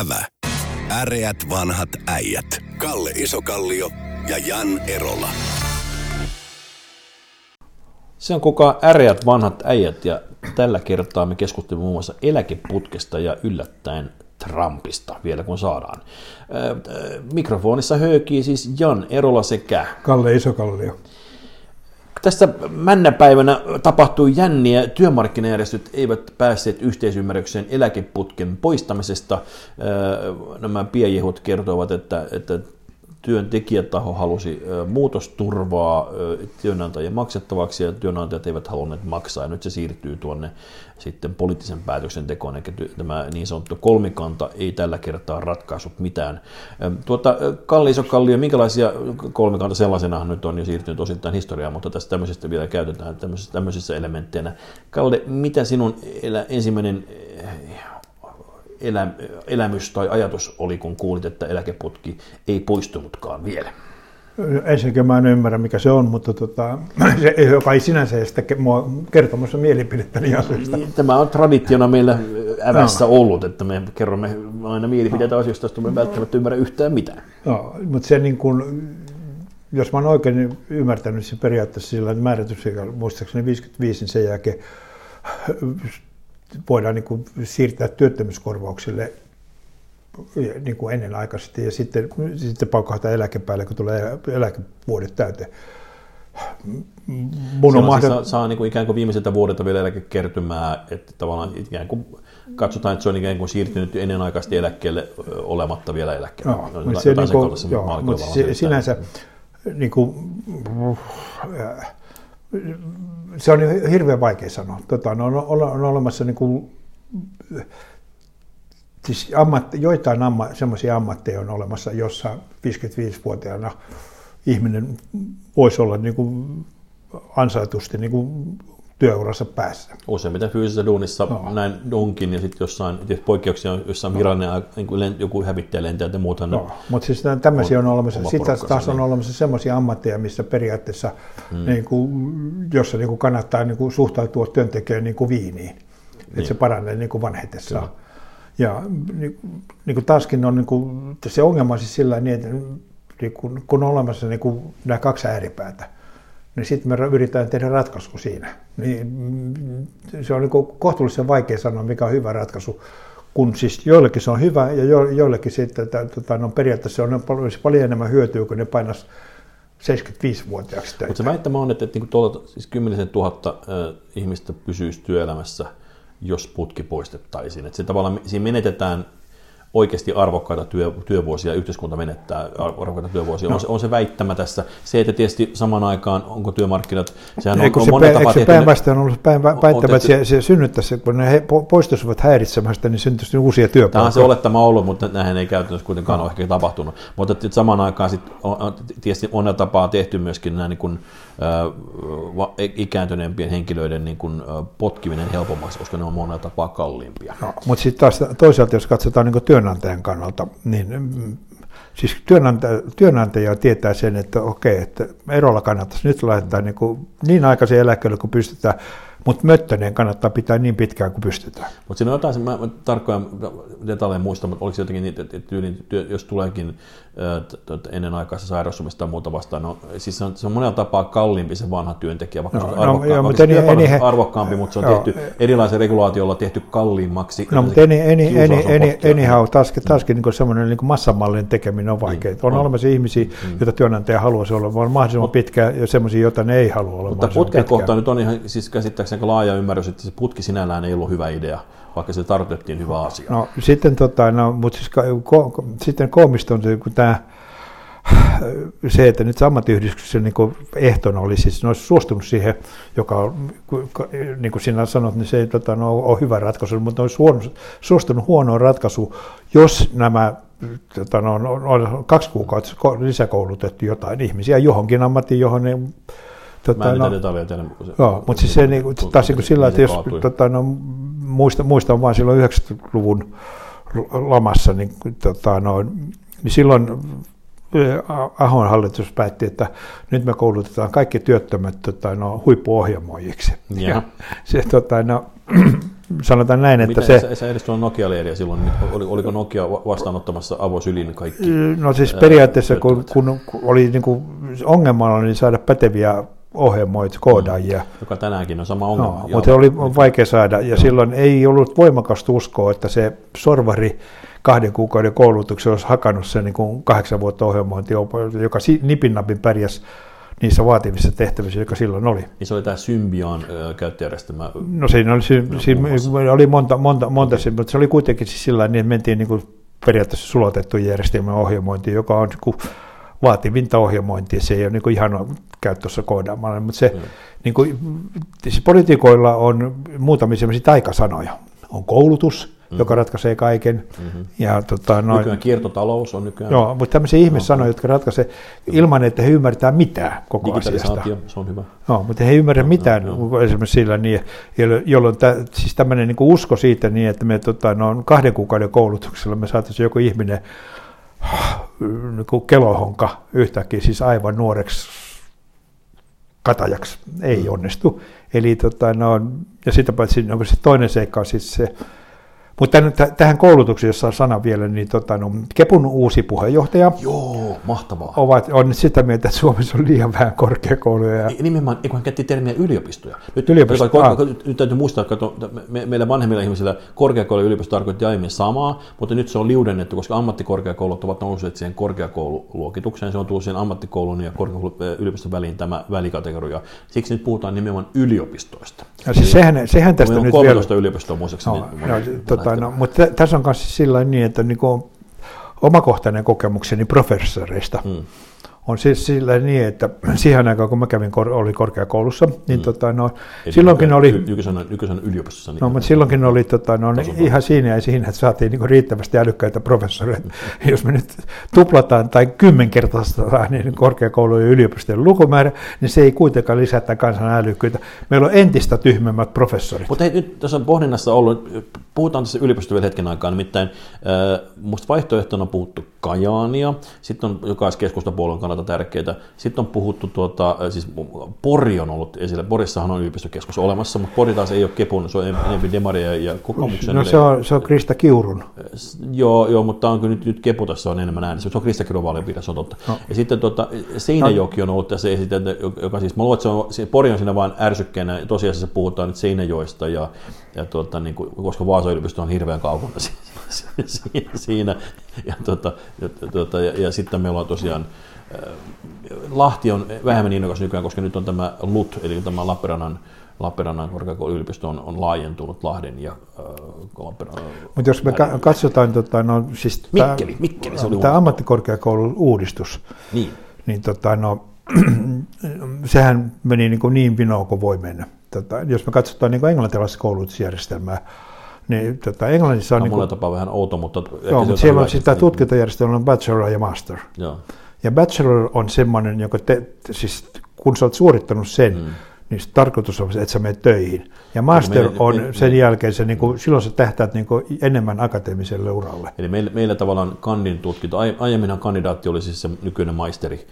Ävä. Äreät vanhat äijät. Kalle Isokallio ja Jan Erola. Se on kuka äreät vanhat äijät ja tällä kertaa me keskustelemme muun muassa eläkeputkesta ja yllättäen Trumpista vielä kun saadaan. Mikrofonissa höökii siis Jan Erola sekä Kalle Isokallio. Tässä männäpäivänä tapahtui jänniä. Työmarkkinajärjestöt eivät päässeet yhteisymmärrykseen eläkeputken poistamisesta. Nämä pienjehut kertovat, että, että työntekijätaho halusi muutosturvaa työnantajien maksettavaksi ja työnantajat eivät halunneet maksaa. Ja nyt se siirtyy tuonne sitten poliittisen päätöksentekoon, eli tämä niin sanottu kolmikanta ei tällä kertaa ratkaisut mitään. Tuota, Kalli Isokallio, minkälaisia kolmikanta sellaisena nyt on jo siirtynyt osittain historiaan, mutta tästä tämmöisestä vielä käytetään tämmöisissä, tämmöisissä elementteinä. Kalle, mitä sinun ensimmäinen elä, elämys tai ajatus oli, kun kuulit, että eläkeputki ei poistunutkaan vielä? Ensinnäkin mä en ymmärrä, mikä se on, mutta tota, se, joka ei sinänsä estä mua kertomassa mielipidettäni asioista. Niin, tämä on traditiona meillä ävässä no. ollut, että me kerromme aina mielipiteitä no. asioista, joista me välttämättä ymmärrä yhtään mitään. No, mutta se niin kuin, jos mä oon oikein ymmärtänyt se periaatteessa sillä, että määrätysikä muistaakseni 55, niin sen jälkeen voidaan niin kuin siirtää työttömyyskorvauksille niin kuin ennenaikaisesti ja sitten, sitten paukahtaa eläkepäälle, kun tulee eläkevuodet täyteen. Mun on mahdoll... saa, saa niin kuin ikään kuin viimeiseltä vuodelta vielä eläkekertymää, että tavallaan ikään kuin katsotaan, että se on ikään kuin siirtynyt ennenaikaisesti eläkkeelle olematta vielä eläkkeelle. No, mutta se, niin kuin, joo, mutta se, sinänsä niin kuin, se on hirveän vaikea sanoa. Tota, on, on, olemassa niin kuin, siis ammat, joitain amma, sellaisia ammatteja on olemassa, jossa 55-vuotiaana ihminen voisi olla niin kuin ansaitusti niin kuin työurassa päässä. Useimmiten fyysisessä duunissa no. näin onkin, ja sitten jossain, poikkeuksia on jossain virallinen, niin joku hävittäjä lentää ja muuta. No. Mutta siis tämmöisiä on, on olemassa. Sitten taas on olemassa sellaisia ammatteja, missä periaatteessa, hmm. niin kuin, jossa niin kuin kannattaa niin kuin suhtautua työntekijän niin kuin viiniin, niin. että se paranee niin kuin vanhetessaan. Kyllä. Ja niin, niin kuin taaskin on niin kuin, se ongelma siis sillä niin, että niin kun, kun on olemassa niin kuin nämä kaksi ääripäätä, niin sitten me yritetään tehdä ratkaisu siinä. Niin se on niin kohtuullisen vaikea sanoa, mikä on hyvä ratkaisu, kun siis joillekin se on hyvä ja jo, joillekin sitten tota, no, periaatteessa on paljon enemmän hyötyä, kun ne painas 75-vuotiaaksi. Mutta se väittämä on, että, että niin tuolta, siis 10 000 äh, ihmistä pysyisi työelämässä, jos putki poistettaisiin. Että se tavallaan, siinä menetetään oikeasti arvokkaita työ, työvuosia, yhteiskunta menettää arvokkaita työvuosia, no. on, se, on se väittämä tässä. Se, että tietysti samaan aikaan, onko työmarkkinat, sehän on, eikö on se, monen tapaa se päinvastoin ollut päin, väittämä, että se, se synnyttäisi, kun ne he, poistuisivat häiritsemästä, niin syntyisi uusia työpaikkoja. Tämä on se olettama ollut, mutta näin ei käytännössä kuitenkaan no. ole ehkä tapahtunut. Mutta että samaan aikaan sit on, tietysti on tapaa tehty myöskin näin niin kuin, ikääntyneempien henkilöiden niin kuin, potkiminen helpommaksi, koska ne on monella tapaa kalliimpia. No, mutta sitten taas toisaalta, jos katsotaan niin työn työnantajan kannalta, niin mm, siis työnantaja, työnantaja tietää sen, että okei, että erolla kannattaisi nyt laittaa niin, kuin niin aikaisen eläkkeelle kuin pystytään, mutta möttöneen kannattaa pitää niin pitkään kuin pystytään. Mutta siinä on jotain, mä, mä tarkkoja detaljeja muista, mutta oliko jotenkin niin, että tyyli, jos tuleekin ennen aikaista sairastumista tai muuta vastaan, no, siis se on, se on monella tapaa kalliimpi se vanha työntekijä, vaikka no, se on arvokkaampi, no, joo, mutta eni, eni, arvokkaampi, mutta se on joo, tehty erilaisen regulaatiolla tehty kalliimmaksi. No, mutta eni, eni, eni, eni, anyhow, taaskin, taaskin niin semmoinen niin massamallin tekeminen on vaikeaa. Niin, on, on olemassa ihmisiä, mm. joita työnantaja haluaisi olla, vaan mahdollisimman pitkään, ja semmoisia, joita ne ei halua olla Mutta putken kohtaan nyt on ihan siis käsittääkseni laaja ymmärrys, että se putki sinällään ei ollut hyvä idea vaikka se tarkoitettiin hyvä asia. No sitten, tota, no, mutta siis, ko, ko, sitten koomista on se, kun tämä se, että nyt ammattiyhdistyksen niin ehtona oli siis, ne olisi suostunut siihen, joka on, niin kuin sinä sanot, niin se ei tota, no, ole hyvä ratkaisu, mutta ne olisi huono, suostunut huonoon ratkaisu, jos nämä tota, no, on kaksi kuukautta lisäkoulutettu jotain ihmisiä johonkin ammattiin, johon ne Tota, Mä en no, tiedä. Joo, mutta siis se niin, taas niin sillä, että jos tota, no, muista, muistan vain silloin 90-luvun lamassa, niin, tota, no, niin silloin Ahon hallitus päätti, että nyt me koulutetaan kaikki työttömät tota, no, huippuohjelmoijiksi. Ja. ja se, tota, no, sanotaan näin, että Miten se... Sä, sä edes tuolla Nokia-leiriä silloin, oli, oliko Nokia vastaanottamassa avosylin kaikki? No siis periaatteessa, kun, kun oli niin kuin, ongelmana niin saada päteviä ohjelmoita, koodaajia. Joka tänäänkin on sama ongelma. No, mutta oli vaikea saada, ja silloin ei ollut voimakasta uskoa, että se sorvari kahden kuukauden koulutuksen olisi hakannut sen niin kuin kahdeksan vuotta ohjelmointia, joka nipin pärjäsi niissä vaativissa tehtävissä, joka silloin oli. Niin se oli tämä Symbian käyttöjärjestelmä? No siinä oli, no, siinä oli monta, monta, monta okay. mutta se oli kuitenkin siis sillä niin, että mentiin niin kuin periaatteessa sulatettu järjestelmän ohjelmointi, joka on niin kuin vaativinta ohjelmointia, se ei ole niin kuin ihan käytössä koodaamalla, mutta se, mm. niin kuin, siis politiikoilla on muutamia sellaisia taikasanoja. On koulutus, mm. joka ratkaisee kaiken. Mm-hmm. Ja, tota, noin, nykyään kiertotalous on nykyään. Joo, mutta tämmöisiä ihmissanoja, jotka ratkaisee ilman, että he ymmärtää mitään koko asiasta. se on hyvä. Joo, mutta he ei ymmärrä mitään no, esimerkiksi sillä niin, jolloin tä, siis tämmöinen niin usko siitä niin, että me tota, no, kahden kuukauden koulutuksella me saataisiin joku ihminen niin kelohonka yhtäkkiä siis aivan nuoreksi katajaksi. Ei mm. onnistu. Eli tota, no, ja sitä paitsi onko se toinen seikka on siis se, mutta tähän koulutukseen, jossa on sana vielä, niin tota, no, Kepun uusi puheenjohtaja Joo, mahtavaa. Ovat, on sitä mieltä, että Suomessa on liian vähän korkeakouluja. Ja... Nimenomaan, kun hän käytti termiä yliopistoja. Nyt, yliopisto, kor- ah. nyt täytyy muistaa, että me, meillä vanhemmilla ihmisillä korkeakoulu ja yliopisto tarkoitti aiemmin samaa, mutta nyt se on liudennettu, koska ammattikorkeakoulut ovat nousseet siihen korkeakoululuokitukseen. Se on tullut siihen ammattikoulun ja yliopiston väliin tämä välikategoria. Siksi nyt puhutaan nimenomaan yliopistoista. No, siis sehän, sehän tästä nyt 13 vielä... yliopistoa muistaakseni. No, no, tota, no, mutta tässä on myös sillä niin, että niin kuin omakohtainen kokemukseni professoreista. Hmm on siis sillä niin, että siihen aikaan kun mä kävin, oli korkeakoulussa, niin mm. tota, no, silloinkin oli... Nykyisenä, nykyisenä yliopistossa. Niin no, mutta silloinkin oli tota, no, ihan siinä ja siinä, että saatiin niin riittävästi älykkäitä professoreita. Mm. Jos me nyt tuplataan tai kymmenkertaistetaan niin korkeakoulujen ja yliopistojen lukumäärä, niin se ei kuitenkaan lisätä kansan älykkyyttä. Meillä on entistä tyhmemmät professorit. Mutta hei, nyt tässä on pohdinnassa ollut, puhutaan tässä yliopistossa vielä hetken aikaa, nimittäin äh, musta vaihtoehtona on puhuttu Kajaania, sitten on jokaisen keskustapuolueen kannalta tärkeää. Sitten on puhuttu, tuota, siis Pori on ollut esillä. Porissahan on yliopistokeskus olemassa, mutta Pori taas ei ole Kepun, se on enemmän Demaria ja kokoomuksen. No se on, se on Krista Kiurun. Joo, joo mutta on kyllä nyt, nyt Kepu tässä on enemmän ääni. Se on Krista Kiurun vaalipiirissä, on totta. No. Ja sitten tuota, Seinäjoki on ollut tässä esitelty, joka siis, mä luulen, että se on, se Pori on siinä vain ärsykkeenä. Tosiasiassa puhutaan nyt Seinäjoista ja, ja tuota, niin kuin, koska Vaasan yliopisto on hirveän kaukana siinä. Ja, tuota, ja, tuota, ja, ja, sitten meillä on tosiaan Lahti on vähemmän innokas nykyään, koska nyt on tämä LUT, eli tämä Lappeenrannan Lappeenrannan korkeakouluyliopisto on, on laajentunut Lahden ja äh, Lappeenrannan. Mutta jos me ka- katsotaan, tota, no, siis Mikkeli, tämä, Mikkeli, se oli tämä ammattikorkeakoulun uudistus, niin, niin tota, no, sehän meni niin, kuin niin vinoon kuin voi mennä. Tota, jos me katsotaan niin englantilaista koulutusjärjestelmää, niin tota, Englannissa on... No, niin kuin, tapaa vähän outo, mutta... Joo, mutta siellä on sitä tutkintojärjestelmä on bachelor ja master. Joo. Ja bachelor on semmoinen, joka te, siis kun sä oot suorittanut sen, mm niin tarkoitus on, että sä menet töihin. Ja master meillä, on me, sen me, jälkeen, se, niin kuin, silloin sä tähtäät niin kuin enemmän akateemiselle uralle. Eli meillä, meillä tavallaan kandin tutkinto, aiemminhan kandidaatti oli siis se nykyinen maisteri,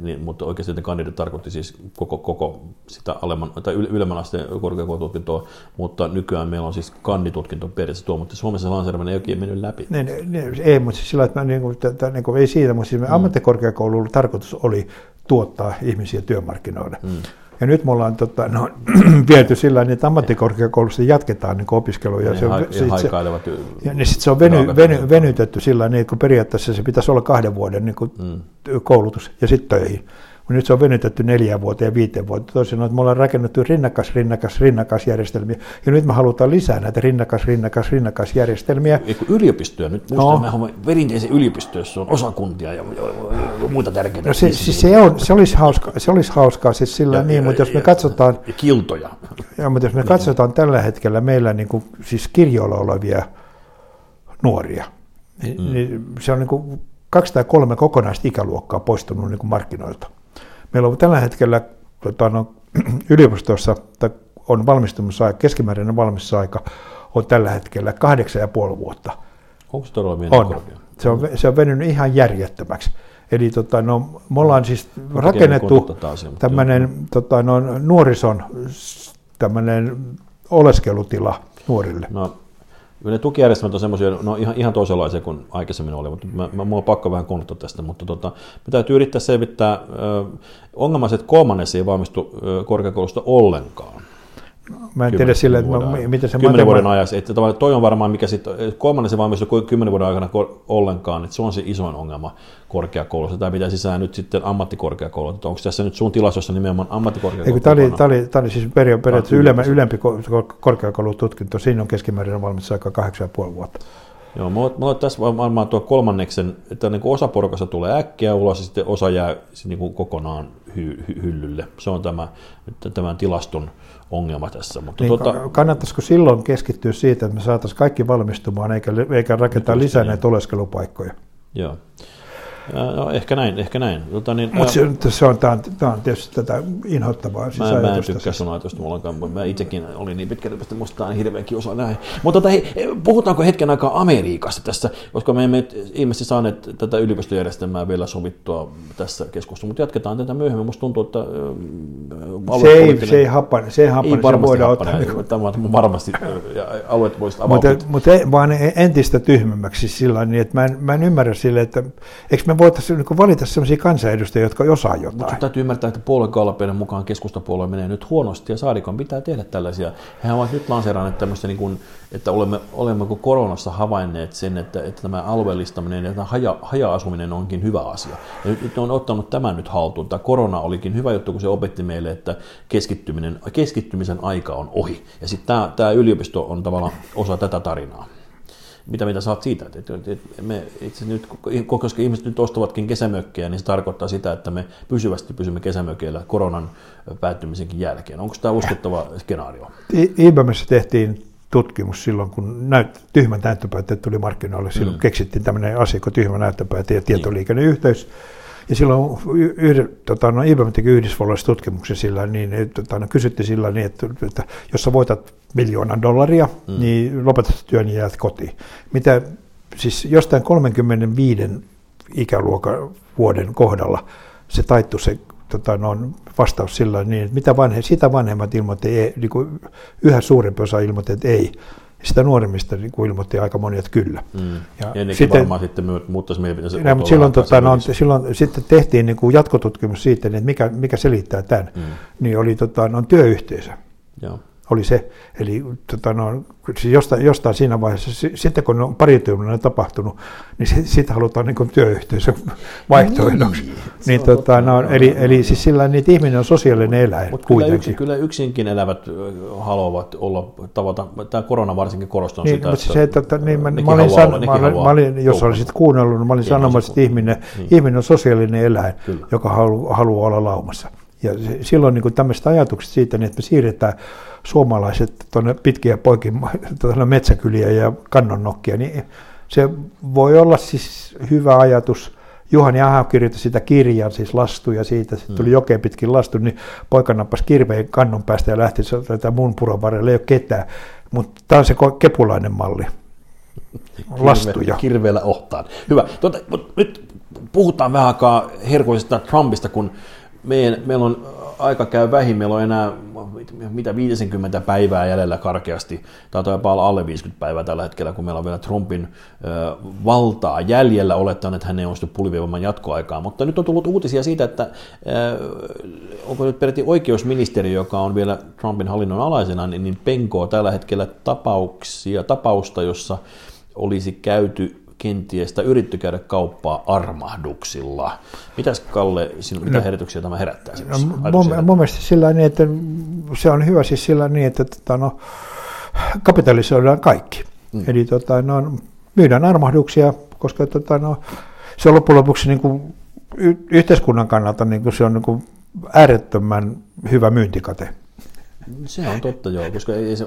niin, mutta oikeasti kandidaatti tarkoitti siis koko, koko sitä alemman, tai ylemmän asteen korkeakoulututkintoa, mutta nykyään meillä on siis kanditutkinto periaatteessa tuo, mutta Suomessa lanseeraminen ei oikein mennyt läpi. Ne, ne, ne, ei, mutta siis sillä, että mä, niin kuin, t- niin kuin, ei siitä, mutta siis mm. ammattikorkeakoululla tarkoitus oli tuottaa ihmisiä työmarkkinoille. Mm. Ja nyt me ollaan tota, no, viety sillä niin, että ammattikorkeakoulussa jatketaan niin opiskeluja. Ja, se, ha- se, ja niin sit se on veny, veny, venytetty sillä niin, että kun periaatteessa se pitäisi olla kahden vuoden niin kuin, mm. koulutus ja sitten töihin. Mutta nyt se on venytetty neljään vuoteen ja viiteen vuoteen. Toisin että me ollaan rakennettu rinnakas, rinnakas, rinnakas järjestelmiä. Ja nyt me halutaan lisää näitä rinnakas, rinnakas, rinnakas järjestelmiä. Eikö yliopistoja? Nyt muistan, no. perinteisen yliopistoja, jossa on osakuntia ja, ja, ja muita tärkeitä. No se, siis se, on, se, olisi hauska, se olisi hauskaa siis sillä ja, niin, ja, mutta jos me katsotaan... Ja kiltoja. Ja, mutta jos me katsotaan tällä hetkellä meillä niin kuin, siis kirjoilla olevia nuoria, niin, mm. niin se on niin kuin kaksi tai kolme kokonaista ikäluokkaa poistunut niin kuin markkinoilta. Meillä on tällä hetkellä tota, no, yliopistossa on valmistumisaika, keskimääräinen valmistumisaika on tällä hetkellä kahdeksan ja puoli vuotta. Onko se todella on. Se on, se on venynyt ihan järjettömäksi. Eli tota, no, me ollaan siis no, rakennettu tämmöinen tota, no, nuorison tämmöinen oleskelutila nuorille? No, ne tukijärjestelmät on semmoisia, no ihan, ihan toisenlaisia kuin aikaisemmin oli, mutta mä, mä, mulla on pakko vähän kontta tästä, mutta tota, me täytyy yrittää selvittää, ö, ongelmaiset kolmannes ei valmistu ö, korkeakoulusta ollenkaan. Mä en tiedä sille, että mä, miten se Kymmenen vuoden ajassa. Että toi on varmaan, mikä sitten, kolmannen se valmistuu kymmenen vuoden aikana ollenkaan, että se on se isoin ongelma korkeakoulussa. Tämä pitää sisään nyt sitten ammattikorkeakoulu. Että onko tässä nyt sun tilastossa nimenomaan ammattikorkeakoulu? Tämä oli, tämä oli, tämä oli siis periaatteessa ylemmä, ylempi korkeakoulututkinto. Siinä on keskimäärin valmis aika 8,5 vuotta. Joo, mulla, mulla tässä varmaan tuo kolmanneksen, että niin kuin osa porukasta tulee äkkiä ulos ja sitten osa jää niin kuin kokonaan hy, hy, hyllylle. Se on tämä, tämän tilaston ongelma tässä. Mutta niin, tuota, kannattaisiko silloin keskittyä siitä, että me saataisiin kaikki valmistumaan eikä, eikä rakentaa lisää näitä oleskelupaikkoja? Joo. No, ehkä näin, ehkä näin. Tota, niin, Mutta se, se on, tämä on, tämä on tietysti tätä inhottavaa. Siis mä, mä en tykkää sun ajatusta ollenkaan, mä itsekin olin niin pitkälle, että musta on hirveänkin osa näin. Mutta tota, hei, puhutaanko hetken aikaa Amerikasta tässä, koska me emme ilmeisesti saaneet tätä yliopistojärjestelmää vielä sovittua tässä keskustelussa, mutta jatketaan tätä myöhemmin. Musta tuntuu, että se ei, se ei happane, se ei happane, ei varmasti se happane, ottaa. Tämä on varmasti alueet voisi avautua. Mutta, mutta ei, vaan entistä tyhmemmäksi sillä niin, että mä en, mä en ymmärrä sille, että eikö me voitaisiin niin valita sellaisia kansanedustajia, jotka osaa jotain. Mutta täytyy ymmärtää, että puoluekalpeiden mukaan keskustapuolue menee nyt huonosti ja Saarikon pitää tehdä tällaisia. He ovat nyt lanseeranneet tämmöistä, niin kuin, että olemme, olemmeko koronassa havainneet sen, että, että tämä alueellistaminen ja tämä haja, haja-asuminen onkin hyvä asia. Ja nyt, nyt on ottanut tämän nyt haltuun. Tämä korona olikin hyvä juttu, kun se opetti meille, että keskittyminen, keskittymisen aika on ohi. Ja sitten tämä, tämä yliopisto on tavallaan osa tätä tarinaa mitä mitä saat siitä. Että, että, että me itse nyt, koska ihmiset nyt ostavatkin kesämökkejä, niin se tarkoittaa sitä, että me pysyvästi pysymme kesämökeillä koronan päättymisenkin jälkeen. Onko tämä uskottava skenaario? IBMssä tehtiin tutkimus silloin, kun näyt, tyhmät näyttöpäätteet tuli markkinoille. Silloin mm. keksittiin tämmöinen asia kuin tyhmä näyttöpääte ja tietoliikenneyhteys. Ja silloin yhde, tota, no, IBM teki Yhdysvalloissa tutkimuksen sillä niin, että tota, no, kysyttiin sillä niin, että, että jos sä voitat miljoonan dollaria, mm. niin lopetat työn ja jäät kotiin. Mitä siis jostain 35 ikäluokan vuoden kohdalla se taittu se tota, no, vastaus sillä niin, että mitä vanhe, sitä vanhemmat ilmoitti, ei, niin kuin yhä suurempi osa ilmoitti, että ei sitä nuoremmista niin kuin ilmoitti aika moni, että kyllä. Mm. Ja Ennenkin sitten, varmaan sitten muuttaisi mielipiteensä. No, mutta silloin, tota, no, silloin sitten tehtiin niin kuin jatkotutkimus siitä, että mikä, mikä selittää tämän, mm. niin oli tota, no, työyhteisö. Joo oli se. Eli tota, no, siis jostain, jostain siinä vaiheessa, sitten kun on pari on tapahtunut, niin siitä halutaan niin työyhteisön vaihtoehdoksi. Niin, niin, tota, no, eli, eli siis sillä että ihminen on sosiaalinen eläin Mutta kyllä, yksin, kyllä yksinkin elävät haluavat olla, tavata, tämä korona varsinkin korostaa niin, sitä, mutta että, se, että, että niin, mä, mä, olin san, mä, olin, mä olin, jos olisit kuunnellut, niin mä olin sanomassa, että ihminen, niin. ihminen on sosiaalinen eläin, kyllä. joka halu, haluaa olla laumassa. Ja silloin niin tämmöiset ajatukset siitä, niin että me siirretään suomalaiset tuonne pitkiä poikin tuonne metsäkyliä ja kannonnokkia, niin se voi olla siis hyvä ajatus. Juhani Aho kirjoitti sitä kirjaa, siis lastuja siitä, sitten tuli mm. jokeen pitkin lastu, niin poika nappasi kirveen kannon päästä ja lähti tätä mun puron varrelle, ei ole ketään. Mutta tämä on se kepulainen malli. Kirve, lastuja. Kirveellä ohtaan. Hyvä. Tuota, nyt puhutaan vähän aikaa herkuisesta Trumpista, kun meidän, meillä on aika käy vähin, meillä on enää mitä 50 päivää jäljellä karkeasti, tai jopa alle 50 päivää tällä hetkellä, kun meillä on vielä Trumpin ö, valtaa jäljellä, olettaen, että hän ei onnistu pulivievoman jatkoaikaa. Mutta nyt on tullut uutisia siitä, että ö, onko nyt peräti oikeusministeriö, joka on vielä Trumpin hallinnon alaisena, niin, niin penkoo tällä hetkellä tapauksia, tapausta, jossa olisi käyty kenties tai yritetty käydä kauppaa armahduksilla. Mitäs Kalle, sinun, mitä no, herätyksiä tämä herättää no, mun, mun mielestä sillä niin, että se on hyvä siis sillä niin, että tota, no, kapitalisoidaan kaikki. Mm. Eli tota, no, myydään armahduksia, koska tota, no, se on loppujen lopuksi niin kuin, y- yhteiskunnan kannalta niin kuin se on niin kuin äärettömän hyvä myyntikate. Se on totta joo, koska ei se,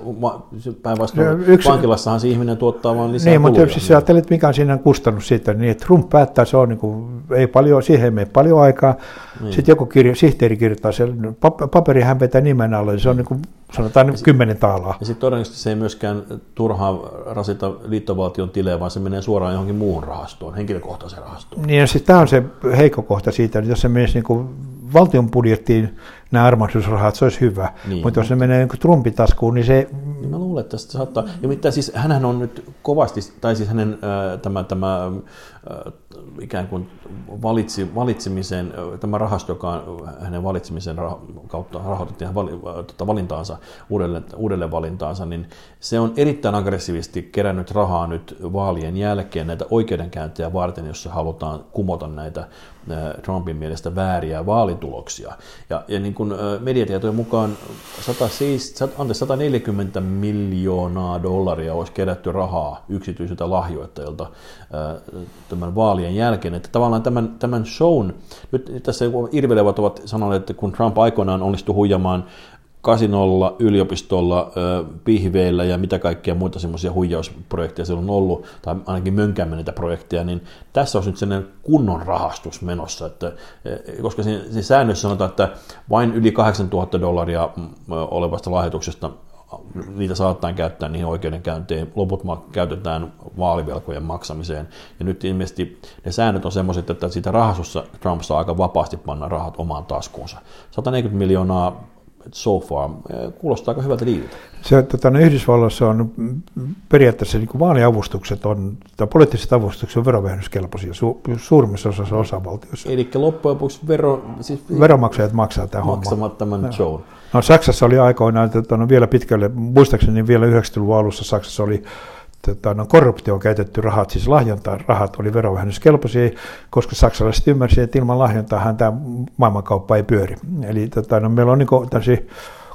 se päinvastoin yksi, vankilassahan se ihminen tuottaa vain lisää Niin, mutta jos ajattelet, mikä on siinä kustannus siitä, niin että Trump päättää, se on niin kuin, ei paljon, siihen ei mene paljon aikaa. Niin. Sitten joku kirjo, sihteeri kirjoittaa sen, paperi hän vetää nimen alle, se on niin kuin, sanotaan niin kymmenen taalaa. Ja sitten todennäköisesti se ei myöskään turhaan rasita liittovaltion tilejä, vaan se menee suoraan johonkin muuhun rahastoon, henkilökohtaiseen rahastoon. Niin, ja siis tämä on se heikko kohta siitä, että jos se menisi niin kuin valtion budjettiin, nämä armahdusrahat, se olisi hyvä. Niin, mutta jos ne menee niin Trumpin taskuun, niin se... Mä luulen, että tästä saattaa... Ja mitä siis, hänhän on nyt kovasti, tai siis hänen äh, tämä, tämä äh, ikään kuin valitsi, valitsemiseen, tämä rahasto, joka on hänen valitsemisen kautta rahoitettiin vali, tota, valintaansa, uudelleen, uudelleen valintaansa, niin se on erittäin aggressiivisesti kerännyt rahaa nyt vaalien jälkeen näitä oikeudenkäyntejä varten, jossa halutaan kumota näitä Trumpin mielestä vääriä vaalituloksia. Ja, ja niin kuin mediatietojen mukaan 100, siis, 140 miljoonaa dollaria olisi kerätty rahaa yksityisiltä lahjoittajilta tämän vaalien jälkeen. Että tavallaan tämän, tämän shown, nyt tässä irvelevät ovat sanoneet, että kun Trump aikoinaan onnistui huijamaan kasinolla, yliopistolla, pihveillä ja mitä kaikkea muita semmoisia huijausprojekteja siellä on ollut, tai ainakin mönkäämme niitä projekteja, niin tässä on nyt sellainen kunnon rahastus menossa, että, koska siinä, siinä säännössä sanotaan, että vain yli 8000 dollaria olevasta lahjoituksesta niitä saattaa käyttää niihin oikeudenkäynteihin, loput käytetään vaalivelkojen maksamiseen. Ja nyt ilmeisesti ne säännöt on semmoiset, että siitä rahastossa Trump saa aika vapaasti panna rahat omaan taskuunsa. 140 miljoonaa so far. Kuulostaa aika hyvältä liiltä. Se, tota, no Yhdysvalloissa on periaatteessa niin vaaliavustukset on, tai poliittiset avustukset on verovähennyskelpoisia su, suurimmassa osassa osavaltioissa. Eli loppujen lopuksi vero, siis veromaksajat maksaa tämän maksamat tämän no. show. No, Saksassa oli aikoinaan, että no, vielä pitkälle, muistaakseni vielä 90-luvun alussa Saksassa oli tota, no, korruptioon käytetty rahat, siis lahjonta rahat oli verovähennyskelpoisia, koska saksalaiset ymmärsivät, että ilman lahjontaa tämä maailmankauppa ei pyöri. Eli tota, no, meillä on niin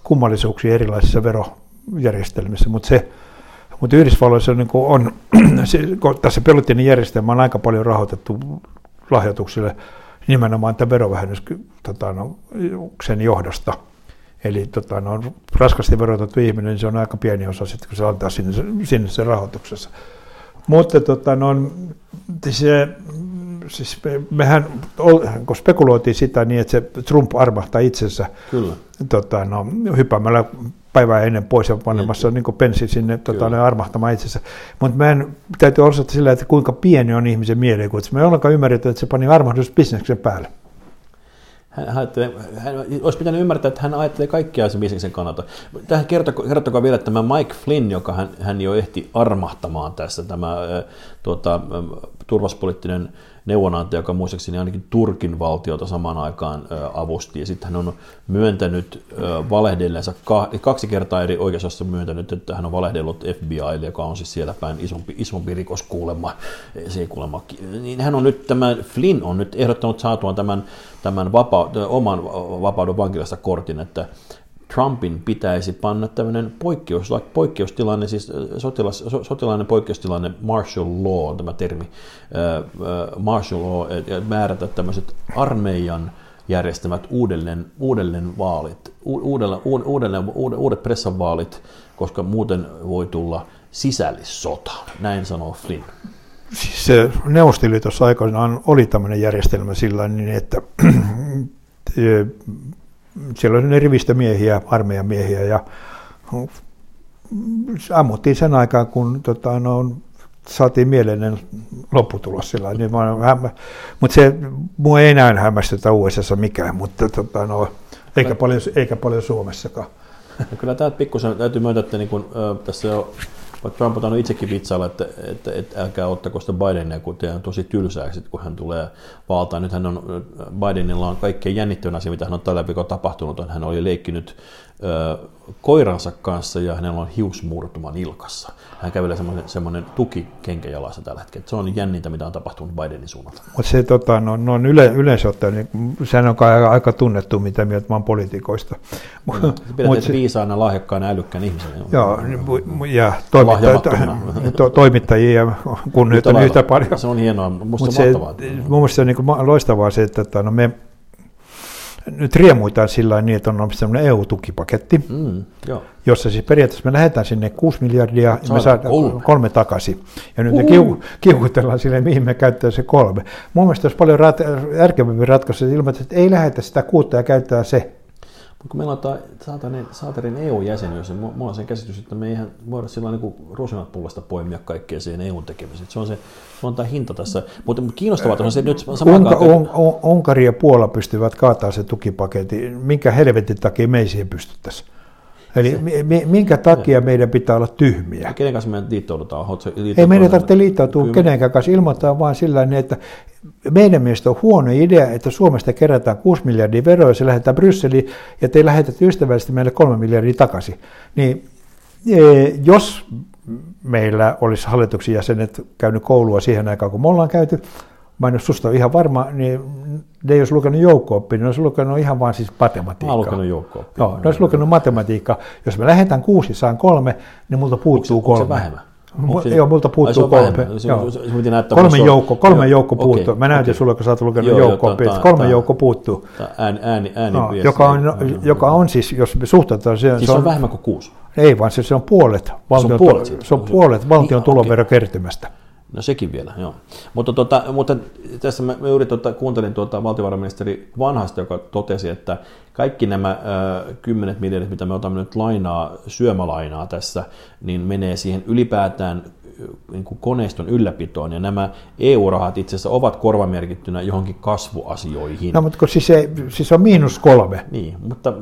kummallisuuksia erilaisissa verojärjestelmissä, mutta se, mutta Yhdysvalloissa niin on, se, tässä pelotinen järjestelmä on aika paljon rahoitettu lahjoituksille nimenomaan tämän verovähennyksen tota, no, johdosta. Eli tota, no, raskasti verotettu ihminen, niin se on aika pieni osa sitten, kun se antaa sinne, sinne sen rahoituksessa. Mutta tota, no, se, siis me, mehän kun spekuloitiin sitä niin, että se Trump armahtaa itsensä Kyllä. Tota, no, hyppäämällä päivää ennen pois ja panemassa niin penssi sinne tota, no, armahtamaan itsensä. Mutta meidän täytyy osata sillä, että kuinka pieni on ihmisen mielikuvitus. Me ei ollenkaan ymmärretä, että se pani armahdusbisneksen päälle hän, ajattelee, hän olisi pitänyt ymmärtää, että hän ajattelee kaikkia sen bisneksen kannalta. Tähän kertokaa, kertokaa vielä tämä Mike Flynn, joka hän, hän jo ehti armahtamaan tässä, tämä tuota, turvallisuuspoliittinen neuvonantaja, joka muistaakseni ainakin Turkin valtiota samaan aikaan avusti. Ja sitten hän on myöntänyt valehdelleensa kaksi kertaa eri oikeusassa myöntänyt, että hän on valehdellut FBI, joka on siis siellä päin isompi, isompi rikos kuulemma. Se kuulemma. Niin hän on nyt, tämä Flynn on nyt ehdottanut saatuaan tämän, tämän vapa, oman vapauden vankilasta kortin, että Trumpin pitäisi panna tämmöinen poikkeus, poikkeustilanne, siis sotilas, sotilainen poikkeustilanne, martial law, tämä termi, martial law, ja määrätä tämmöiset armeijan järjestämät uudelleen, uudelleen vaalit, uudelleen, uudelleen, uudet pressanvaalit, koska muuten voi tulla sisällissota, näin sanoo Flynn. Siis se Neuvostoliitossa aikoinaan oli tämmöinen järjestelmä sillä niin, että siellä oli rivistömiehiä, armeijan miehiä ja ammuttiin sen aikaa, kun tota, no, saatiin mieleinen lopputulos sillä niin hämmä, mutta se mua ei enää hämmästytä USA mikään, mutta tota, no, eikä, paljon, eikä paljon Suomessakaan. No kyllä tämä pikkusen täytyy myöntää, että niin kun, äh, tässä on vaikka Trump on itsekin vitsailla, että, että, että älkää ottako sitä Bidenia, kun teidän on tosi tylsääksi, kun hän tulee valtaan. Nyt hän on, Bidenilla on kaikkein jännittävän asia, mitä hän on tällä viikolla tapahtunut, hän oli leikkinyt koiransa kanssa ja hänellä on hiusmurtuma nilkassa. Hän kävelee semmoinen, semmoinen tukikenkä jalassa tällä hetkellä. Se on jännintä, mitä on tapahtunut Bidenin suunnalta. Mutta se tota, no, no on yle, yleensä ottaen, niin, sehän on aika, aika tunnettu, mitä mieltä mä oon poliitikoista. No, pidät se, viisaana, lahjakkaana, älykkään ihmisen. Joo, ja toimittajia, to, toimittajia ja kunnioitan yhtä paljon. Se on hienoa, musta se, mahtavaa. Mun mielestä se on niin loistavaa se, että, että no me nyt riemuitaan sillä niin, että on olemassa sellainen EU-tukipaketti, mm, joo. jossa siis periaatteessa me lähdetään sinne 6 miljardia ja me saadaan kolme. kolme takaisin. Ja nyt uh-huh. me kiukutellaan silleen, mihin me käytetään se kolme. Mun mielestä olisi paljon rat- järkevämpi ratkaisu ilman, että ei lähetä sitä kuutta ja käyttää se. Mutta kun meillä on tämä saatarin EU-jäsenyys, niin mulla on sen käsitys, että me ei ihan voida sillä niin rusinat pullasta poimia kaikkea siihen EUn tekemiseen. Se on, se, se on tämä hinta tässä. Mutta kiinnostavaa on se, että nyt samaan Unka, un, un, Unkari ja Puola pystyvät kaataa se tukipaketti. Minkä helvetin takia me ei siihen pystyttäisi? Eli se, minkä takia meidän pitää olla tyhmiä? Kenen kanssa me liittoudutaan? Ei meidän tarvitse liittoutua Kyllä. kenenkään kanssa. Ilmoittaa vain sillä että meidän mielestä on huono idea, että Suomesta kerätään 6 miljardia veroja, se lähdetään Brysseliin ja te lähetätte ystävällisesti meille 3 miljardia takaisin. Niin e, jos meillä olisi hallituksen jäsenet käynyt koulua siihen aikaan, kun me ollaan käyty, mä en ole susta ihan varma, niin ne ei olisi lukenut joukko ne olisi lukenut ihan vaan siis matematiikkaa. Mä olen lukenut joukko Joo, ne olisi lukenut matematiikkaa. Jos me lähdetään kuusi saan kolme, niin multa puuttuu onko, kolme. Onko se vähemmän? Se, joo, multa puuttuu kolme. kolme joukko, kolme joo, joukko puuttuu. Okay, Mä näytin okay. sulle, kun sä oot lukenut joukko, kolme joukko puuttuu. Ääni, ääni, ääni no, joka, on, joka on siis, jos me suhtautetaan... Se, siis se on, on vähemmän kuin kuusi? Ei, vaan se, se on puolet valtion, se on puolet, se on puolet valtion niin, tuloverokertymästä. Okay. No sekin vielä, joo. Mutta, tota, mutta tässä mä, mä juuri tota, kuuntelin tuota valtiovarainministeri Vanhasta, joka totesi, että kaikki nämä ö, kymmenet miljardit, mitä me otamme nyt lainaa, syömälainaa tässä, niin menee siihen ylipäätään niin kuin koneiston ylläpitoon, ja nämä EU-rahat itse asiassa ovat korvamerkittynä johonkin kasvuasioihin. No, mutta kun siis, se, siis on miinus kolme. Niin, mutta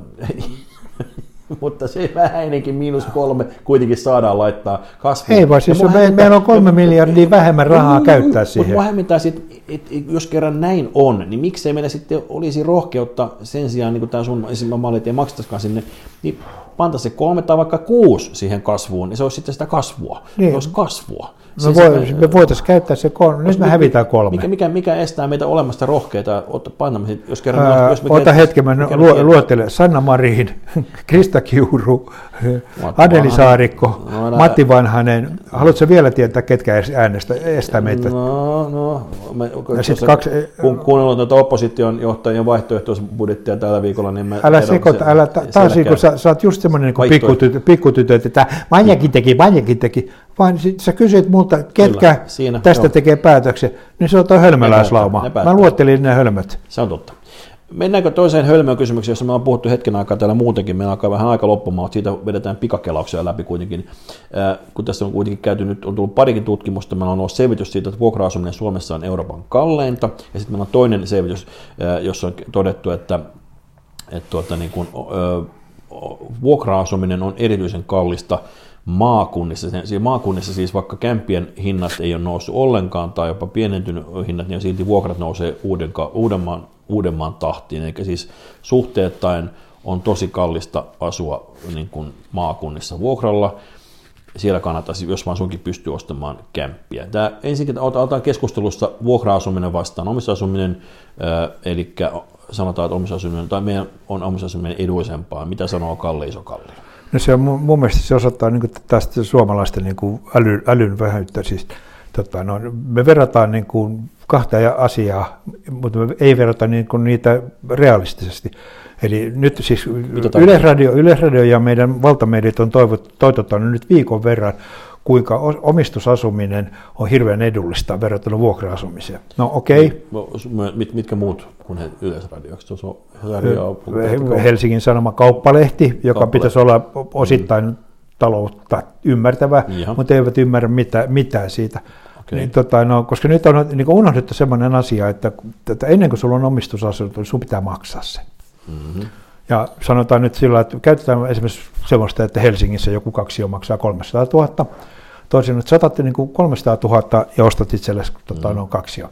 mutta se vähäinenkin miinus kolme kuitenkin saadaan laittaa kasvuun. Ei vaan, siis me, meillä on kolme miljardia vähemmän rahaa käyttää siihen. Mutta hämmentää sit, et, jos kerran näin on, niin miksei meillä sitten olisi rohkeutta sen sijaan, niin kuin tämä sun esimerkiksi malli, että ei maksetaisikaan sinne, niin panta se kolme tai vaikka kuusi siihen kasvuun, niin se olisi sitten sitä kasvua. Niin. Se olisi kasvua. Me, voi, me voitaisiin käyttää se kolme, nyt me hävitään kolme. Mikä, mikä, mikä estää meitä olemasta rohkeita, painamme, jos kerran... Ää, jos me ota hetken, mä lu, luettelen. Sanna Marin, Krista Kiuru, Adeli Saarikko, no, no, Matti Vanhanen. Haluatko vielä tietää, ketkä äänestä, estää meitä? No, no. Me, ja sit kaksi, kun kuunnellut tuota opposition johtajien vaihtoehtoisbudjettia tällä viikolla, niin me... Älä sekoita, älä, taas kun sä, sä oot just semmoinen niin pikkutytö, pikkutytö, että Manjakin teki, Manjakin teki, vaan sit sä kysyit multa, ketkä Siinä, tästä joo. tekee päätöksen, niin se on tuo hölmöläislauma. Mä luottelin ne hölmöt. Se on totta. Mennäänkö toiseen hölmöön kysymykseen, jossa me on puhuttu hetken aikaa täällä muutenkin, meillä alkaa vähän aika loppumaan, mutta siitä vedetään pikakelauksia läpi kuitenkin. kun tässä on kuitenkin käyty nyt, on tullut parikin tutkimusta, meillä on ollut selvitys siitä, että vuokra-asuminen Suomessa on Euroopan kalleinta, ja sitten meillä on toinen selvitys, jossa on todettu, että, että tuota, niin kun, vuokra-asuminen on erityisen kallista maakunnissa. Siis maakunnissa siis vaikka kämpien hinnat ei ole noussut ollenkaan tai jopa pienentynyt hinnat, niin silti vuokrat nousee uuden, Uudenmaan, Uudenmaan tahtiin. Eli siis suhteettain on tosi kallista asua niin kuin maakunnissa vuokralla. Siellä kannattaisi, jos vaan sunkin pystyy ostamaan kämppiä. Tämä ensinnäkin otetaan keskustelussa vuokra-asuminen vastaan omistusasuminen, eli sanotaan, että omistusasuminen, tai meidän on omistusasuminen edullisempaa. Mitä sanoo Kalle Isokalli? No se on mun mielestä se osoittaa niin tästä suomalaisten niin kuin äly, älyn vähyyttä. Siis, tota, no, me verrataan niin kuin kahta asiaa, mutta me ei verrata niin kuin niitä realistisesti. Eli nyt siis Yleisradio, Yleisradio ja meidän valtamediat on toivottanut nyt viikon verran kuinka omistusasuminen on hirveän edullista verrattuna vuokra-asumiseen. No okei. Okay. Mit, mitkä muut kuin Yleisradio? Helsingin Sanoma kauppalehti, joka kauppalehti. pitäisi olla osittain mm. taloutta ymmärtävä, Jaha. mutta eivät ymmärrä mitään, mitään siitä. Okay. Niin, tota, no, koska nyt on niin unohdettu sellainen asia, että, että ennen kuin sulla on omistusasunto, niin sun pitää maksaa se. Mm-hmm. Ja sanotaan nyt sillä, että käytetään esimerkiksi sellaista, että Helsingissä joku kaksi maksaa 300 000, Toisin, että sä otat niin kuin 300 000 ja ostat itsellesi tota, mm. noin kaksi jo.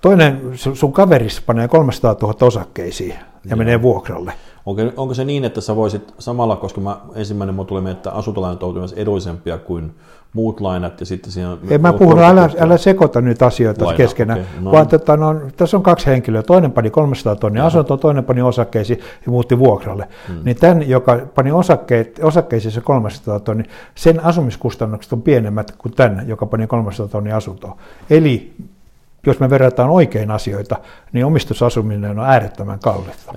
Toinen, sun kaveris panee 300 000 osakkeisiin ja Joo. menee vuokralle. Onko, onko se niin, että sä voisit samalla, koska mä, ensimmäinen mun tuli että asuntolainat ovat myös edullisempia kuin muut lainat ja sitten siinä. Ei mä puhun, älä, älä sekoita nyt asioita Laina, keskenään, okay, no. vaan tota, no, tässä on kaksi henkilöä, toinen pani 300 tonnia asuntoa, toinen pani osakkeisiin ja muutti vuokralle. Hmm. Niin tämän, joka pani osakkeet, osakkeisiin se 300 tonnia, sen asumiskustannukset on pienemmät kuin tämän, joka pani 300 tonnia asuntoa. Eli jos me verrataan oikein asioita, niin omistusasuminen on äärettömän kallista.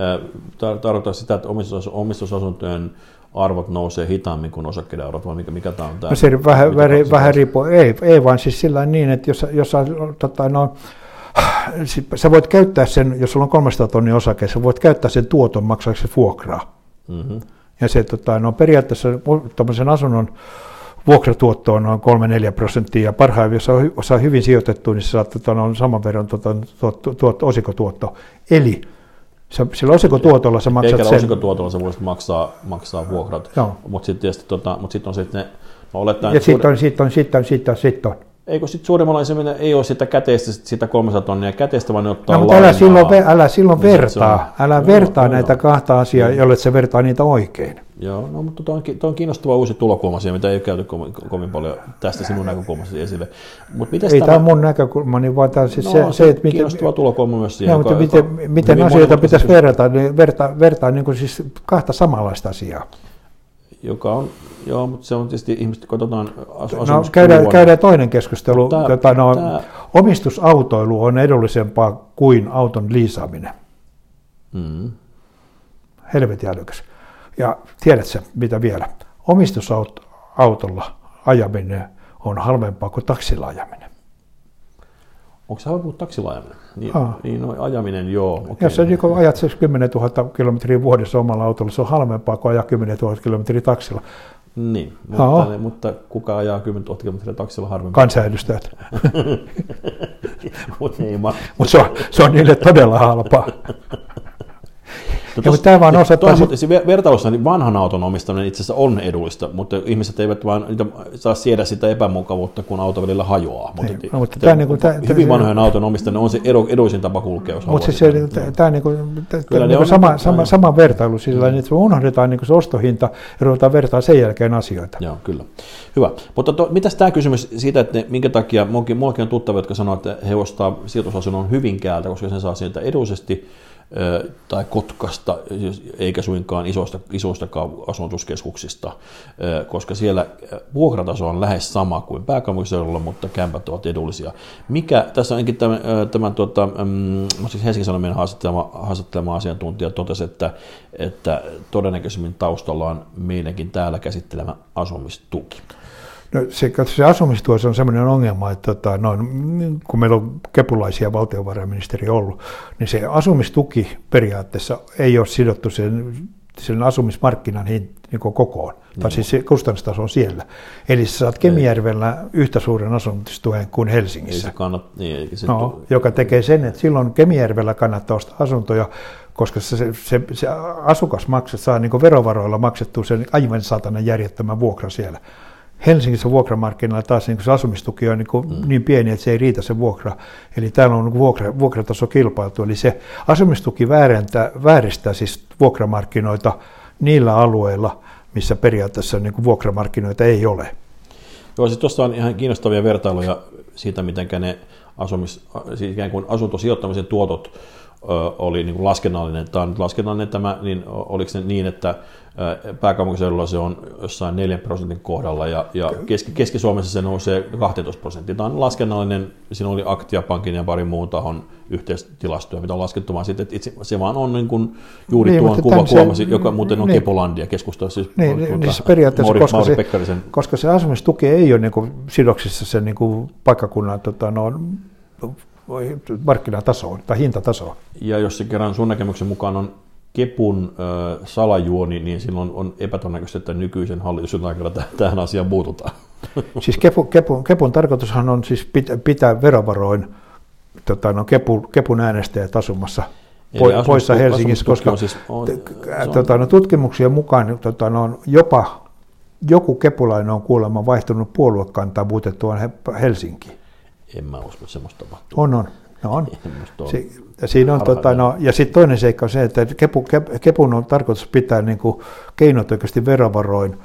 Tarkoittaa sitä, että omistusasuntojen arvot nousee hitaammin kuin osakkeiden arvot, vai mikä, mikä tämä on? Tämä, no se vähän, vähän, vähän riippuu, ei, ei vaan siis sillä niin, että jos, jos tota, no, sä voit käyttää sen, jos sulla on 300 tonnia osake, sä voit käyttää sen tuoton maksaaksesi vuokraa. Mm-hmm. Ja se tota, no, periaatteessa tuommoisen asunnon vuokratuotto on noin 3-4 prosenttia, ja parhaimmin, jos on hyvin sijoitettu, niin se saattaa tota, no, saman verran tuota, tuot, tuot, osikotuotto. Eli sä, sillä osikotuotolla sä maksat Eikä sen. osikotuotolla sä voisit maksaa, maksaa vuokrat, mutta sitten tota, mut sit on sitten ne, no olettaen, ja sitten on, sitten on, sitten on, sitten on, sitten on. Eikö sitten suurimmalla ei ole sitä käteistä, sitä 300 tonnia käteistä, vaan ne ottaa no, mutta älä silloin, älä silloin niin vertaa, älä joo, vertaa joo, näitä joo. kahta asiaa, joo. jolle se vertaa niitä oikein. Joo, no mutta tuo on, tuo on kiinnostava uusi tulokulma siihen, mitä ei ole käyty kovin, kovin paljon tästä sinun näkökulmasta esille. Mut ei tämä on mun näkökulma, niin vaan tämä siis no, se, se, että miten... Kiinnostava tulokulma myös siihen. No, mutta joka, miten, joka, miten asioita pitäisi verrata, niin vertaa, vertaa niin kuin siis kahta samanlaista asiaa joka on, joo, mutta se on tietysti ihmiset, katsotaan as- no, käydään, käydään toinen keskustelu. Tämä, tota, no, tämä... Omistusautoilu on edullisempaa kuin auton liisaaminen. Mm. Helvetin älykäs. Ja tiedätkö, mitä vielä? Omistusautolla ajaminen on halvempaa kuin taksilla ajaminen. Onko se taksilla ajaminen? Niin, Aa. niin no, ajaminen, joo. Okay. Jos sä niin ajat 10 000 kilometriä vuodessa omalla autolla, se on halvempaa kuin ajaa 10 000 kilometriä taksilla. Niin, mutta, ne, mutta kuka ajaa 10 000 kilometriä taksilla harvemmin? Kansanedustajat. mutta Mut se, on, se on niille todella halpaa. No tos, tämä vaan osoittaa... Toi, sit... vertailussa niin vanhan auton omistaminen itse asiassa on edullista, mutta ihmiset eivät vaan niitä saa siedä sitä epämukavuutta, kun auto välillä hajoaa. Mutta, niin, no, mutta tämä, niin kuin, tämä, hyvin vanhojen auton omistaminen on se edu, eduisin tapa kulkea, jos Mutta se, se, tämä, niin kuin, niin kuin sama, niin, sama, sama vertailu, sillä mm. että unohdetaan niin se ostohinta ja ruvetaan vertaa sen jälkeen asioita. Joo, kyllä. Hyvä. Mutta to, mitäs tämä kysymys siitä, että ne, minkä takia, muakin on tuttavia, jotka sanoo, että he ostaa sijoitusasunnon Hyvinkäältä, koska sen saa sieltä edullisesti, tai Kotkasta, eikä suinkaan isoista, isoista asutuskeskuksista, koska siellä vuokrataso on lähes sama kuin pääkaupunkiseudulla, mutta kämpät ovat edullisia. Mikä, tässä onkin tämän, tämän tuota, mm, siis Helsingin Sanomien haastattelema, haastattelema asiantuntija totesi, että, että todennäköisemmin taustalla on meidänkin täällä käsittelemä asumistuki. No se, se asumistuessa on sellainen ongelma, että tota, no, kun meillä on kepulaisia valtiovarainministeri ollut, niin se asumistuki periaatteessa ei ole sidottu sen, sen asumismarkkinan hin, niin kokoon, no. tai siis se kustannustaso on siellä. Eli sä saat Kemijärvellä yhtä suuren asumistuen kuin Helsingissä, ei se kannat, niin, se no, joka tekee sen, että silloin Kemijärvellä kannattaa ostaa asuntoja, koska se, se, se, se asukas maksaa, saa niin verovaroilla maksettua sen aivan satanan järjettömän vuokra siellä. Helsingissä vuokramarkkinoilla taas niin se asumistuki on niin, kuin mm. niin pieni, että se ei riitä se vuokra. Eli täällä on vuokra, vuokrataso kilpailtu. Eli se asumistuki väärentää, vääristää siis vuokramarkkinoita niillä alueilla, missä periaatteessa niin kuin vuokramarkkinoita ei ole. Joo, siis tuossa on ihan kiinnostavia vertailuja siitä, miten ne asumis, siis ikään kuin asuntosijoittamisen tuotot ö, oli niin kuin laskennallinen. Tämä on nyt laskennallinen tämä, niin oliko se niin, että Pääkaupunkiseudulla se on jossain 4 prosentin kohdalla ja, ja Keski, Keski-Suomessa se nousee 12 prosenttia. Tämä on laskennallinen, siinä oli Aktia Pankin ja pari muun tahon yhteistilastoja, mitä on laskettu, vaan sitten, että itse, se vaan on niin kuin juuri niin, tuon kuva huomasi, joka muuten on niin, Kepolandia keskustelua. Siis, niin, tuota, niin se periaatteessa, Mauri, koska, Mauri se, koska se asumistuki ei ole niin kuin sidoksissa sen niin kuin paikkakunnan tota, no, markkinatasoon tai hintatasoon. Ja jos se kerran sun näkemyksen mukaan on Kepun salajuoni, niin silloin on epätodennäköistä, että nykyisen hallituksen aikana tähän asiaan puututaan. Siis Kepu, Kepu, Kepun tarkoitushan on siis pitää, verovaroin tota, no, Kepu, Kepun äänestäjät asumassa po, poissa Helsingissä, koska on siis, on, on, tota, no, tutkimuksien mukaan tota, no, jopa joku kepulainen on kuulemma vaihtunut puoluekantaa muutettuaan Helsinkiin. En mä usko, että semmoista tapahtuu. On, on. No on. Si- ja, siinä on, tota, no, ja sitten toinen seikka on se, että kepu, kepun on tarkoitus pitää niin kuin keinotekoisesti verovaroin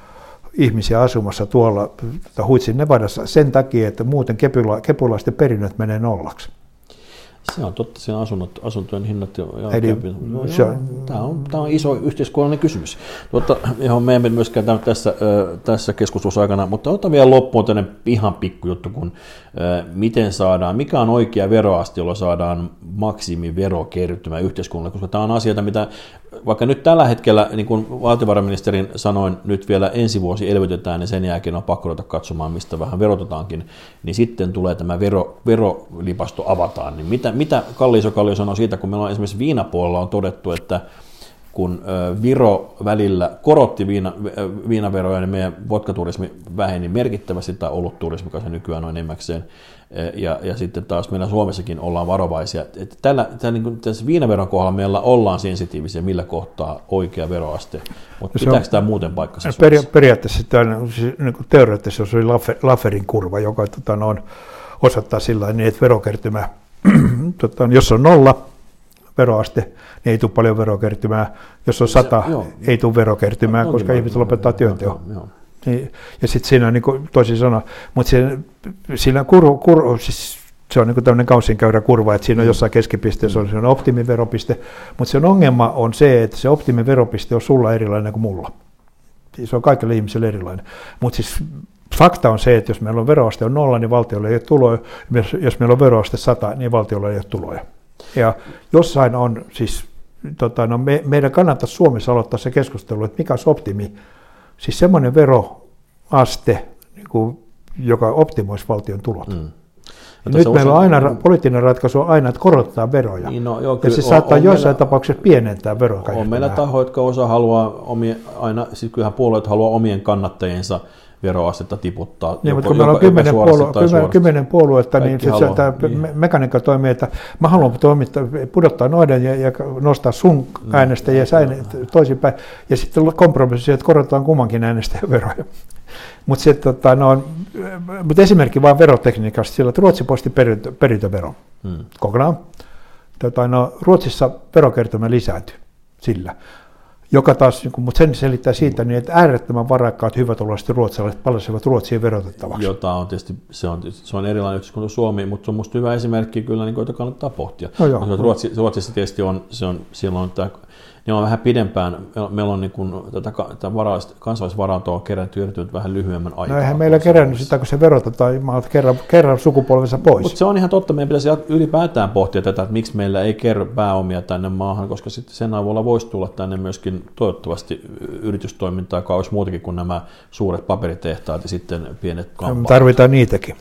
ihmisiä asumassa tuolla tota, Huitsin Nevadassa sen takia, että muuten kepula, kepulaisten perinnöt menee nollaksi. Se on totta, siinä asunnot, asuntojen hinnat jo Eli no, se on, tämä, on, tämä on iso yhteiskunnallinen kysymys, tuota, johon me emme myöskään tämä tässä, tässä keskustelussa aikana, mutta otan vielä loppuun tänne ihan pikkujuttu, kun miten saadaan, mikä on oikea veroaste, jolla saadaan maksimiverokertymä yhteiskunnalle, koska tämä on asioita, mitä vaikka nyt tällä hetkellä, niin kuin valtiovarainministerin sanoin, nyt vielä ensi vuosi elvytetään ja sen jälkeen on pakko ruveta katsomaan, mistä vähän verotetaankin, niin sitten tulee tämä vero, verolipasto avataan. Niin mitä, mitä Kalli Kallio sanoo siitä, kun meillä on esimerkiksi viinapuolella on todettu, että kun Viro välillä korotti viina, viinaveroja, niin meidän vodkaturismi väheni merkittävästi, tai olutturismi, joka se nykyään on enemmäkseen, ja, ja sitten taas meillä Suomessakin ollaan varovaisia. Että tällä, tällä niin kuin tässä viinaveron kohdalla meillä ollaan sensitiivisiä, millä kohtaa oikea veroaste, mutta pitääkö on, tämä muuten paikkansa? Peri, periaatteessa tämä, siis, niin kuin teoreettisesti se oli Lafferin kurva, joka tota, on, osoittaa sillä niin, että verokertymä, tota, jos on nolla, veroaste, niin ei tule paljon verokertymää. Jos on sata, se, ei tule verokertymää, no, koska niin, ihmiset lopettaa työnteon. Niin, ja sitten siinä, niin kuin, toisin sanoen, mutta siinä, siinä kur, kur, siis se on niin tämmöinen kausinkäyrä kurva, että siinä on mm. jossain keskipisteessä on, se on optimiveropiste, mutta sen ongelma on se, että se optimiveropiste on sulla erilainen kuin mulla. Se on kaikille ihmisille erilainen. Mutta siis fakta on se, että jos meillä on veroaste on nolla, niin valtiolle ei ole tuloja. Jos meillä on veroaste 100, niin valtiolle ei ole tuloja. Ja jossain on siis, tota, no me, meidän kannattaisi Suomessa aloittaa se keskustelu, että mikä olisi optimi. Siis semmoinen veroaste, niin kuin, joka optimoisi valtion tulot. Mm. No, nyt meillä on aina, poliittinen ratkaisu on aina, että korottaa veroja. Niin, no, joo, ja se on, saattaa on joissain meillä, tapauksessa pienentää veroja. On meillä tahoja, jotka osa haluaa, omia, aina, siis kyllähän puolueet haluaa omien kannattajiensa veroastetta tiputtaa. Niin, mutta kun meillä on kymmenen, puolue, kymmenen, kymmenen puoluetta, niin se, tämä niin. mekaniikka toimii, että mä haluan toimittaa, pudottaa noiden ja, ja nostaa sun mm. äänestäjiä mm. toisinpäin. Ja sitten kompromissi, että korotetaan kummankin äänestäjän veroja. Mutta tota, no, mut esimerkki vain verotekniikasta, sillä että Ruotsi poisti perintö, perintövero mm. kokonaan. Tota, no, Ruotsissa verokertymä lisääntyi sillä joka taas, niin mutta sen selittää siitä, niin, että äärettömän varakkaat hyvätuloiset ruotsalaiset palasivat Ruotsiin verotettavaksi. Jota on tietysti, se on, se on erilainen yhteiskunta Suomi, mutta se on minusta hyvä esimerkki kyllä, niin kuin, jota kannattaa pohtia. No joo. Ruotsi, Ruotsissa tietysti on, se on, silloin tämä ne on vähän pidempään. Meillä on niin kuin, tätä, tätä kansallisvarantoa on kerätty vähän lyhyemmän aikaa. No eihän meillä kerännyt sitä, kun se verotetaan kerran, kerran sukupolvensa pois. Mutta se on ihan totta. Meidän pitäisi ylipäätään pohtia tätä, että miksi meillä ei kerro pääomia tänne maahan, koska sitten sen avulla voisi tulla tänne myöskin toivottavasti yritystoimintaa, joka olisi muutakin kuin nämä suuret paperitehtaat ja sitten pienet kampaat. Tarvitaan niitäkin.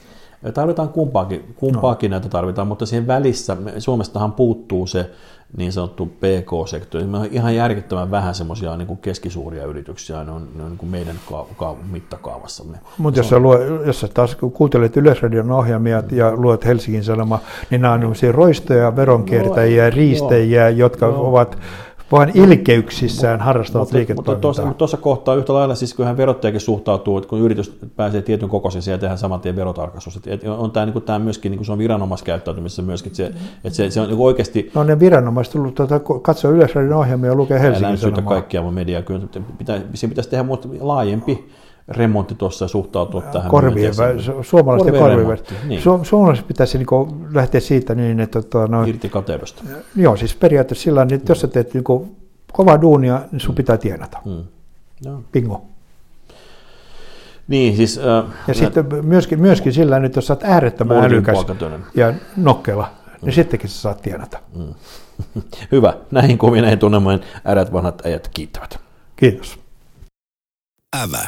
Tarvitaan kumpaakin, kumpaakin no. näitä tarvitaan, mutta siihen välissä, Suomestahan puuttuu se niin sanottu PK-sektori. Me on ihan järkyttävän vähän semmoisia niin kuin keskisuuria yrityksiä, ne on, ne on niin kuin meidän ka- ka- mittakaavassamme. Mutta jos, on... jos sä taas kuuntelet Yleisradion ohjelmia mm. ja luet Helsingin Sanoma, niin nämä on roistoja, veronkiertäjiä, no, riistejä, no, jotka no, ovat vaan ilkeyksissään harrastavat liiketoimintaa. Mutta tuossa kohtaa yhtä lailla, siis kyllähän verottajakin suhtautuu, että kun yritys pääsee tietyn kokoisen, siellä tehdään saman tien verotarkastus. Että on tämä, niin tämä myöskin, niin kuin se on viranomaiskäyttäytymisessä myöskin, että se, että se, se on niin oikeasti... No ne viranomaiset tullut tuota, katsoa Yleisradion ohjelmia ja lukea Helsingin Sanomaa. Älä kaikkia mun mediaa, kyllä pitää, se pitäisi tehdä laajempi remontti tuossa ja suhtautua tähän. Korvien, suomalaisten korvien. Niin. Su, suomalaiset pitäisi niin lähteä siitä niin, että... Tota, no, Irti kateudesta. Joo, siis periaatteessa sillä että mm. jos sä teet niin kovaa duunia, niin sun mm. pitää tienata. Mm. No. Bingo. Niin, siis, äh, ja nä- sitten myöskin, myöskin sillä että jos sä oot äärettömän älykäs ja nokkela, niin mm. sittenkin sä saat tienata. Mm. Hyvä. Näihin kovin näihin tunnelmojen ärät vanhat äijät kiittävät. Kiitos. Ävä.